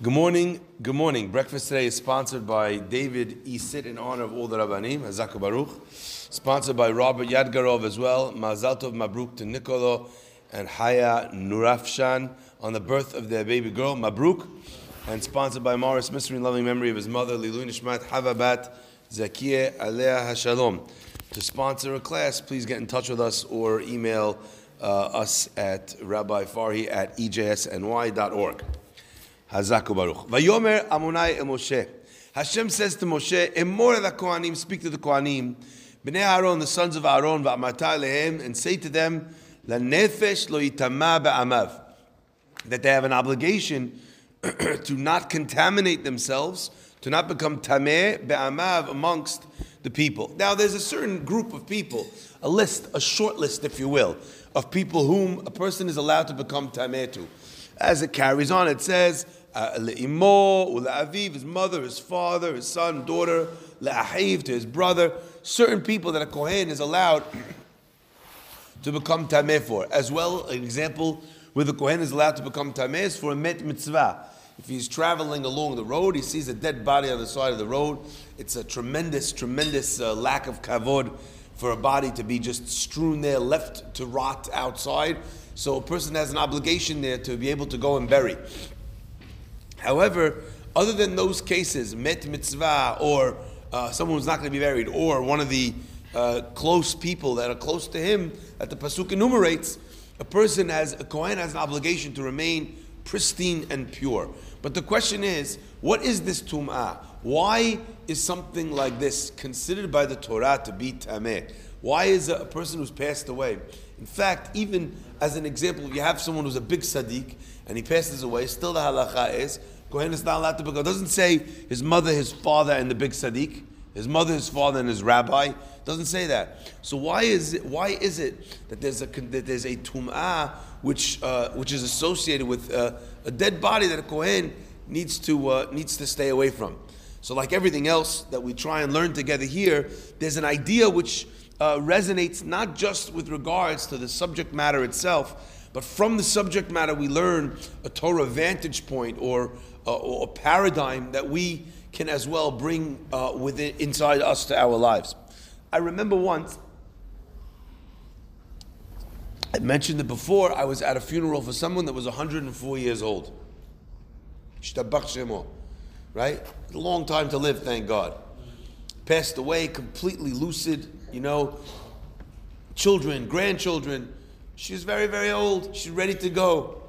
Good morning. Good morning. Breakfast today is sponsored by David Esit in honor of all the Rabbanim, Hazaku Baruch. Sponsored by Robert Yadgarov as well. Mazal Tov Mabruk to Nicolo and Haya Nurafshan on the birth of their baby girl, Mabruk. And sponsored by Morris Mystery in loving memory of his mother, Lilu Nishmat Havabat Zakiya Alea Hashalom. To sponsor a class, please get in touch with us or email uh, us at Rabbi Farhi at ejsny.org. Hazaku Baruch. Vayomer Amonai Moshe. Hashem says to Moshe, Emor the Kohanim, speak to the Kohanim, Bnei Aaron, the sons of Aaron, va'amata lehem, and say to them, La nefesh lo yitama ba'amav. That they have an obligation to not contaminate themselves, to not become tameh be'amav amongst the people. Now, there's a certain group of people, a list, a short list, if you will, of people whom a person is allowed to become tameh to. As it carries on, it says, le'imo, le'aviv, his mother, his father, his son, daughter, le'ahiv, to his brother. Certain people that a kohen is allowed to become tameh for. As well, an example where the kohen is allowed to become tameh is for a met mitzvah. If he's traveling along the road, he sees a dead body on the side of the road. It's a tremendous, tremendous uh, lack of kavod for a body to be just strewn there, left to rot outside. So a person has an obligation there to be able to go and bury. However, other than those cases, met mitzvah, or uh, someone who's not going to be buried, or one of the uh, close people that are close to him that the pasuk enumerates, a person has a kohen has an obligation to remain pristine and pure. But the question is, what is this tum'ah? Why is something like this considered by the Torah to be tameh? Why is a person who's passed away? In fact, even as an example, if you have someone who's a big tzaddik and he passes away, still the halacha is Kohen is not allowed to become. It doesn't say his mother, his father, and the big tzaddik. His mother, his father, and his rabbi. It doesn't say that. So why is it? Why is it that there's a that there's a tum'ah which uh, which is associated with uh, a dead body that a kohen needs to uh, needs to stay away from? So like everything else that we try and learn together here, there's an idea which uh, resonates not just with regards to the subject matter itself, but from the subject matter we learn a Torah vantage point or, uh, or a paradigm that we can as well bring uh, within, inside us to our lives. I remember once, I mentioned it before, I was at a funeral for someone that was 104 years old. Right? A long time to live, thank God. Passed away completely lucid, you know, children, grandchildren. She was very, very old. She's ready to go.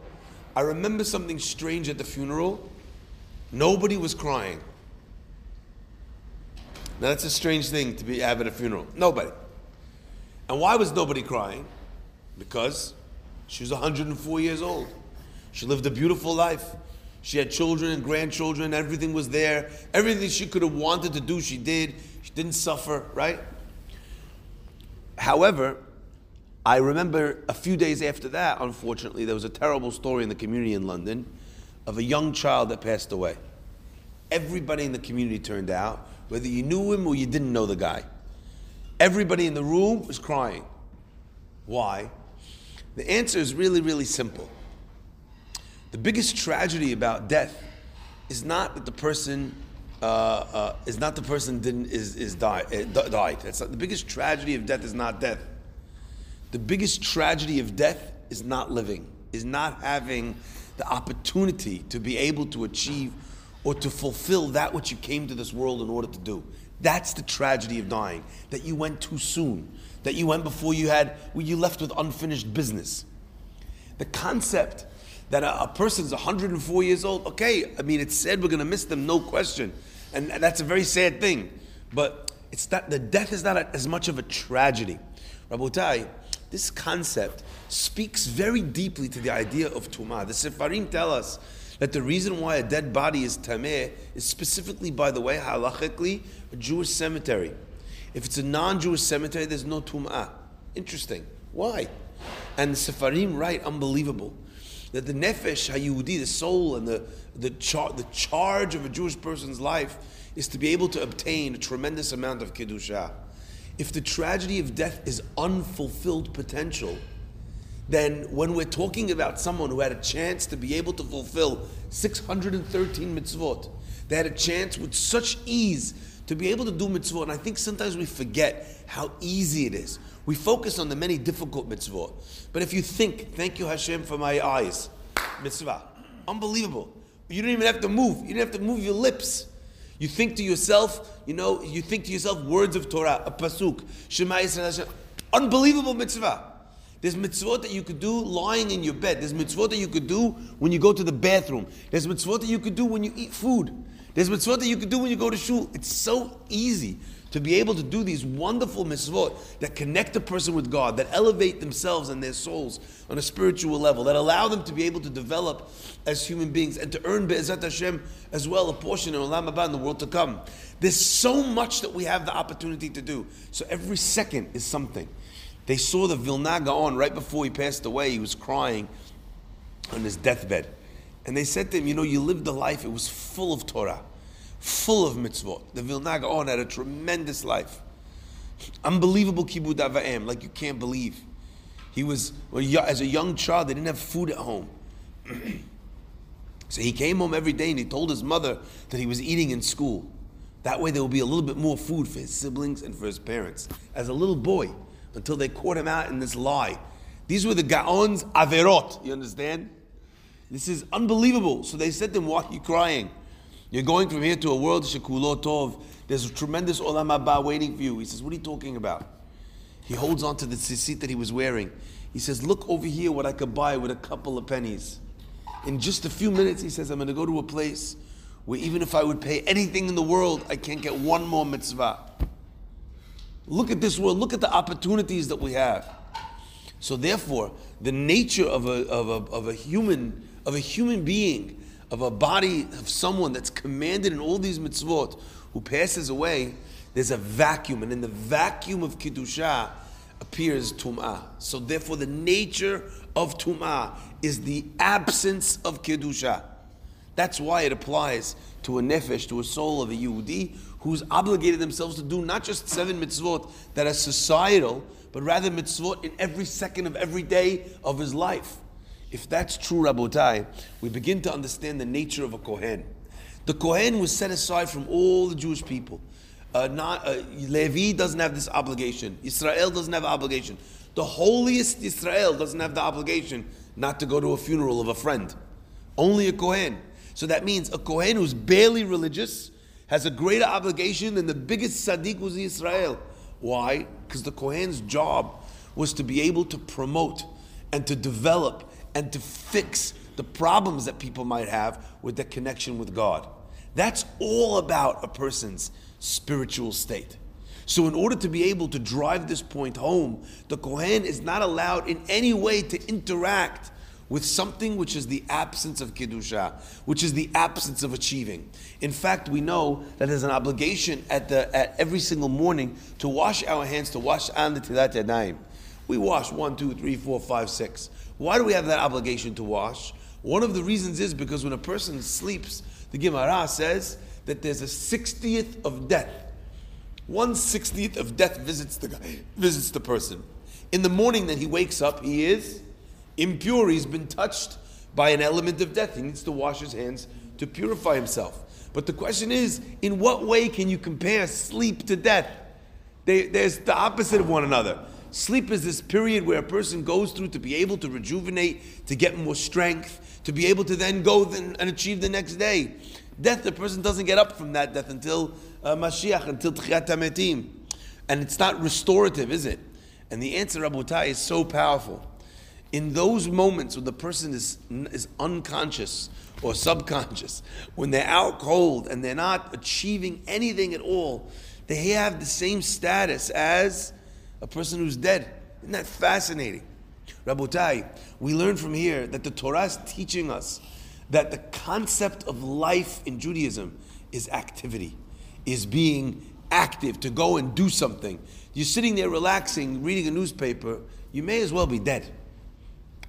I remember something strange at the funeral. Nobody was crying. Now that's a strange thing to be have at a funeral. Nobody. And why was nobody crying? Because she was 104 years old. She lived a beautiful life. She had children and grandchildren. Everything was there. Everything she could have wanted to do, she did. She didn't suffer, right? However, I remember a few days after that, unfortunately, there was a terrible story in the community in London of a young child that passed away. Everybody in the community turned out, whether you knew him or you didn't know the guy. Everybody in the room was crying. Why? The answer is really, really simple. The biggest tragedy about death is not that the person uh, uh, is not the person didn't is is died. Uh, died. That's not, the biggest tragedy of death is not death. The biggest tragedy of death is not living. Is not having the opportunity to be able to achieve or to fulfill that which you came to this world in order to do. That's the tragedy of dying. That you went too soon. That you went before you had, well, you left with unfinished business. The concept that a, a person's 104 years old, okay, I mean, it's said we're going to miss them, no question. And that's a very sad thing. But it's not, the death is not a, as much of a tragedy. Rabotai, this concept speaks very deeply to the idea of Tumah. The Sefarim tell us that the reason why a dead body is tameh is specifically, by the way, halachically, a Jewish cemetery. If it's a non-Jewish cemetery, there's no Tumah. Interesting. Why? And the Sefarim write, unbelievable that the nefesh hayudi, the soul and the the, char- the charge of a Jewish person's life is to be able to obtain a tremendous amount of kedusha. If the tragedy of death is unfulfilled potential, then when we're talking about someone who had a chance to be able to fulfill 613 mitzvot, they had a chance with such ease to be able to do mitzvot. And I think sometimes we forget how easy it is. We focus on the many difficult mitzvot. But if you think, thank you Hashem for my eyes, mitzvah, unbelievable. You don't even have to move. You don't have to move your lips. You think to yourself, you know, you think to yourself words of Torah, a pasuk, Shema Yisrael Hashem, unbelievable mitzvah. There's mitzvot that you could do lying in your bed. There's mitzvot that you could do when you go to the bathroom. There's mitzvot that you could do when you eat food. There's mitzvot that you can do when you go to shul. It's so easy to be able to do these wonderful mitzvot that connect a person with God, that elevate themselves and their souls on a spiritual level, that allow them to be able to develop as human beings and to earn Be'ezat Hashem as well a portion in Olam Haba in the world to come. There's so much that we have the opportunity to do. So every second is something. They saw the Vilna Gaon right before he passed away. He was crying on his deathbed. And they said to him, You know, you lived a life, it was full of Torah, full of mitzvot. The Vilna Gaon oh, had a tremendous life. Unbelievable kibbud avayim, like you can't believe. He was, as a young child, they didn't have food at home. so he came home every day and he told his mother that he was eating in school. That way there will be a little bit more food for his siblings and for his parents. As a little boy, until they caught him out in this lie. These were the Gaon's Averot, you understand? This is unbelievable. So they said to him, Why are you crying? You're going from here to a world, Shekulot Tov. There's a tremendous Olam Haba waiting for you. He says, What are you talking about? He holds on to the tzitzit that he was wearing. He says, Look over here what I could buy with a couple of pennies. In just a few minutes, he says, I'm going to go to a place where even if I would pay anything in the world, I can't get one more mitzvah. Look at this world. Look at the opportunities that we have. So therefore, the nature of a, of a, of a human of a human being, of a body of someone that's commanded in all these mitzvot, who passes away, there's a vacuum, and in the vacuum of kiddusha appears tum'ah. So therefore, the nature of tum'ah is the absence of kiddusha. That's why it applies to a nefesh, to a soul of a Yehudi, who's obligated themselves to do not just seven mitzvot that are societal, but rather mitzvot in every second of every day of his life. If that's true, Rabotai, we begin to understand the nature of a Kohen. The Kohen was set aside from all the Jewish people. Uh, not, uh, Levi doesn't have this obligation. Israel doesn't have obligation. The holiest Israel doesn't have the obligation not to go to a funeral of a friend. Only a Kohen. So that means a Kohen who's barely religious has a greater obligation than the biggest tzaddik was Israel. Why? Because the Kohen's job was to be able to promote and to develop and to fix the problems that people might have with their connection with God. That's all about a person's spiritual state. So, in order to be able to drive this point home, the Kohen is not allowed in any way to interact with something which is the absence of Kiddusha, which is the absence of achieving. In fact, we know that there's an obligation at, the, at every single morning to wash our hands, to wash on the Tilat Yadayim. We wash one, two, three, four, five, six. Why do we have that obligation to wash? One of the reasons is because when a person sleeps, the Gemara says that there's a 60th of death. One sixtieth of death visits the guy, visits the person. In the morning that he wakes up, he is impure. He's been touched by an element of death. He needs to wash his hands to purify himself. But the question is, in what way can you compare sleep to death? They, there's the opposite of one another. Sleep is this period where a person goes through to be able to rejuvenate, to get more strength, to be able to then go and achieve the next day. Death, the person doesn't get up from that death until uh, Mashiach, until Tchiyat HaMetim. And it's not restorative, is it? And the answer, Rabotai, is so powerful. In those moments when the person is, is unconscious or subconscious, when they're out cold and they're not achieving anything at all, they have the same status as a person who's dead. Isn't that fascinating? Rabotai, we learn from here that the Torah is teaching us that the concept of life in Judaism is activity, is being active, to go and do something. You're sitting there relaxing, reading a newspaper, you may as well be dead.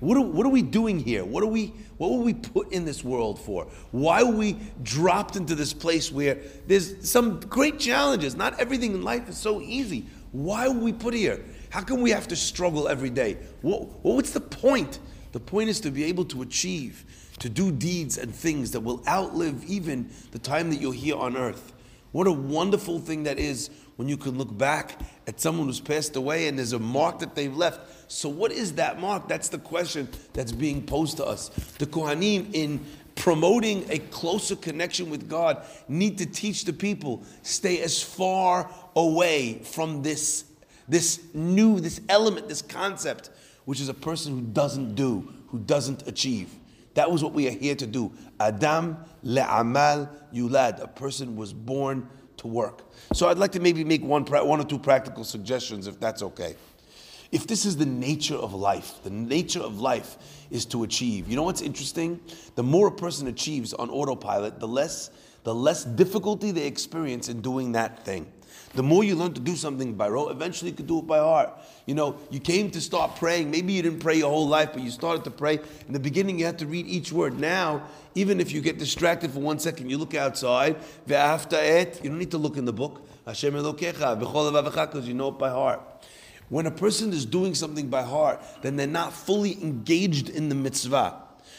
What are, what are we doing here? What are we what were we put in this world for? Why were we dropped into this place where there's some great challenges? Not everything in life is so easy. Why were we put here? How come we have to struggle every day? What, what's the point? The point is to be able to achieve, to do deeds and things that will outlive even the time that you're here on earth. What a wonderful thing that is when you can look back at someone who's passed away and there's a mark that they've left. So, what is that mark? That's the question that's being posed to us. The Kohanim, in promoting a closer connection with God, need to teach the people stay as far away from this, this new, this element, this concept, which is a person who doesn't do, who doesn't achieve. That was what we are here to do. Adam le'amal yulad. A person was born to work. So I'd like to maybe make one, one or two practical suggestions, if that's okay. If this is the nature of life, the nature of life is to achieve. You know what's interesting? The more a person achieves on autopilot, the less the less difficulty they experience in doing that thing. The more you learn to do something by rote, eventually you can do it by heart. You know, you came to start praying. Maybe you didn't pray your whole life, but you started to pray. In the beginning, you had to read each word. Now, even if you get distracted for one second, you look outside. After it, you don't need to look in the book. Hashem Elokecha, because you know it by heart. When a person is doing something by heart, then they're not fully engaged in the mitzvah.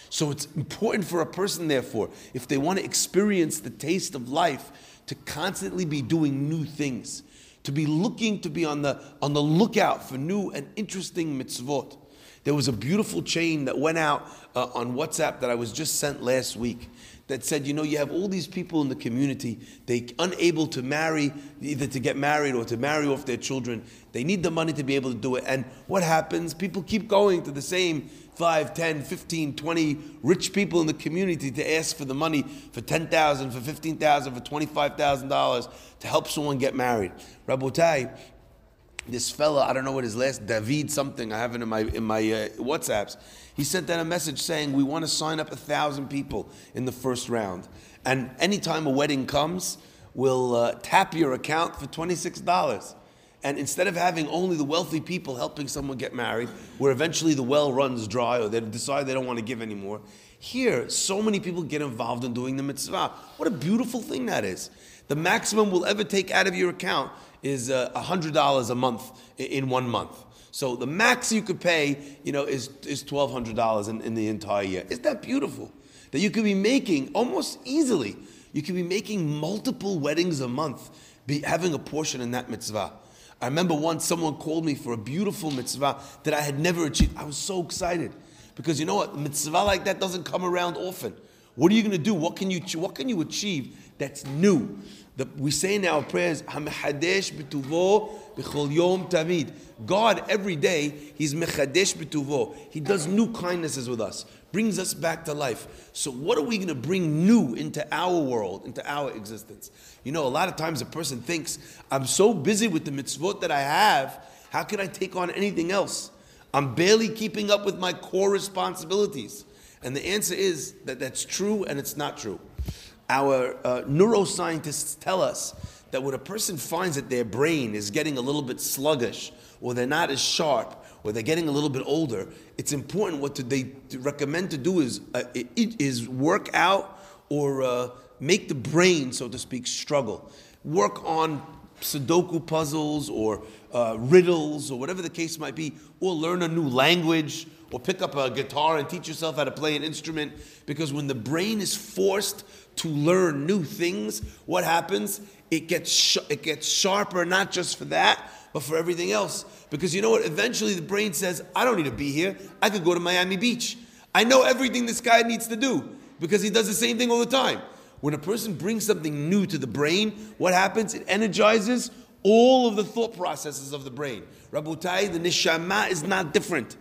So it's important for a person, therefore, if they want to experience the taste of life, to constantly be doing new things, to be looking to be on the, on the lookout for new and interesting mitzvot. There was a beautiful chain that went out uh, on WhatsApp that I was just sent last week that said, you know, you have all these people in the community, they unable to marry, either to get married or to marry off their children. They need the money to be able to do it. And what happens? People keep going to the same 5, 10, 15, 20 rich people in the community to ask for the money for 10000 for 15000 for $25,000 to help someone get married. Rabotai, this fella, I don't know what his last, David something, I have in my, in my uh, WhatsApps. He sent out a message saying, We want to sign up a thousand people in the first round. And anytime a wedding comes, we'll uh, tap your account for $26. And instead of having only the wealthy people helping someone get married, where eventually the well runs dry or they decide they don't want to give anymore, here, so many people get involved in doing the mitzvah. What a beautiful thing that is. The maximum we'll ever take out of your account is uh, $100 a month in one month. So the max you could pay, you know, is, is $1,200 in, in the entire year. Isn't that beautiful? That you could be making almost easily, you could be making multiple weddings a month, be having a portion in that mitzvah. I remember once someone called me for a beautiful mitzvah that I had never achieved. I was so excited because you know what? Mitzvah like that doesn't come around often. What are you going to do? What can you what can you achieve that's new? The, we say in our prayers, "Hamahadesh b'tuvo b'chol yom tamid." God every day He's mechadesh b'tuvo. He does new kindnesses with us, brings us back to life. So what are we going to bring new into our world, into our existence? You know, a lot of times a person thinks, I'm so busy with the mitzvot that I have, how can I take on anything else? I'm barely keeping up with my core responsibilities. And the answer is that that's true and it's not true. Our uh, neuroscientists tell us that when a person finds that their brain is getting a little bit sluggish, or they're not as sharp, or they're getting a little bit older, it's important what they recommend to do is, uh, is work out or uh, make the brain, so to speak, struggle. Work on Sudoku puzzles or uh, riddles or whatever the case might be, or learn a new language or pick up a guitar and teach yourself how to play an instrument. Because when the brain is forced to learn new things, what happens? It gets, sh- it gets sharper, not just for that, but for everything else. Because you know what? Eventually the brain says, I don't need to be here. I could go to Miami Beach. I know everything this guy needs to do because he does the same thing all the time. When a person brings something new to the brain, what happens? It energizes all of the thought processes of the brain. Rabotai, the nishama is not different.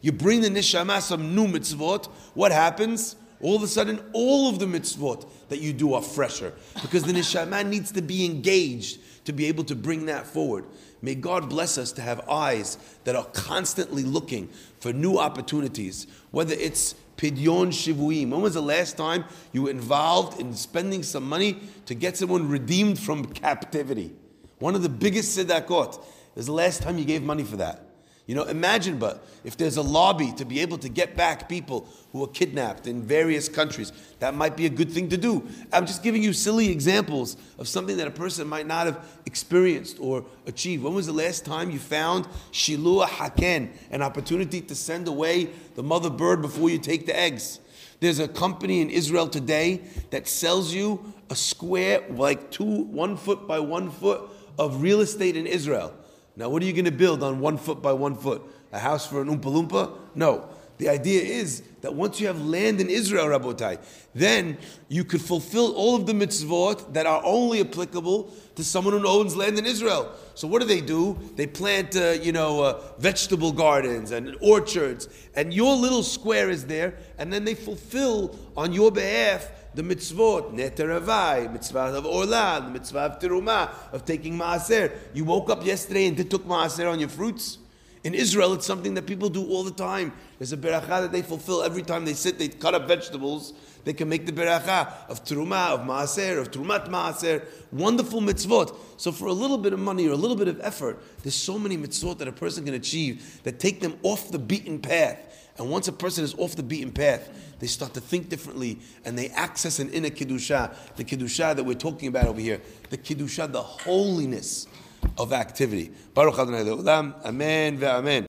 You bring the nishama some new mitzvot, what happens? All of a sudden, all of the mitzvot that you do are fresher because the nishama needs to be engaged to be able to bring that forward. May God bless us to have eyes that are constantly looking for new opportunities, whether it's Pidyon Shivuim. When was the last time you were involved in spending some money to get someone redeemed from captivity? One of the biggest tzedakot is the last time you gave money for that. You know, imagine, but if there's a lobby to be able to get back people who are kidnapped in various countries, that might be a good thing to do. I'm just giving you silly examples of something that a person might not have experienced or achieved. When was the last time you found Shiluach HaKen, an opportunity to send away the mother bird before you take the eggs? There's a company in Israel today that sells you a square, like two, one foot by one foot of real estate in Israel. Now, what are you going to build on one foot by one foot? A house for an Oompa Loompa? No. The idea is that once you have land in Israel, Rabotai, then you could fulfill all of the mitzvot that are only applicable to someone who owns land in Israel. So what do they do? They plant, uh, you know, uh, vegetable gardens and orchards, and your little square is there, and then they fulfill on your behalf the mitzvot, neta revai, mitzvah of orla, the mitzvah of teruma, of taking maaser. You woke up yesterday and took maaser on your fruits. In Israel, it's something that people do all the time. There's a beracha that they fulfill every time they sit, they cut up vegetables. They can make the beracha of teruma, of maaser, of trumat maaser. Wonderful mitzvot. So for a little bit of money or a little bit of effort, there's so many mitzvot that a person can achieve that take them off the beaten path. And once a person is off the beaten path, they start to think differently and they access an inner Kiddusha, the Kiddusha that we're talking about over here, the Kiddusha, the holiness of activity. Baruch Adonai Amen ve'amen.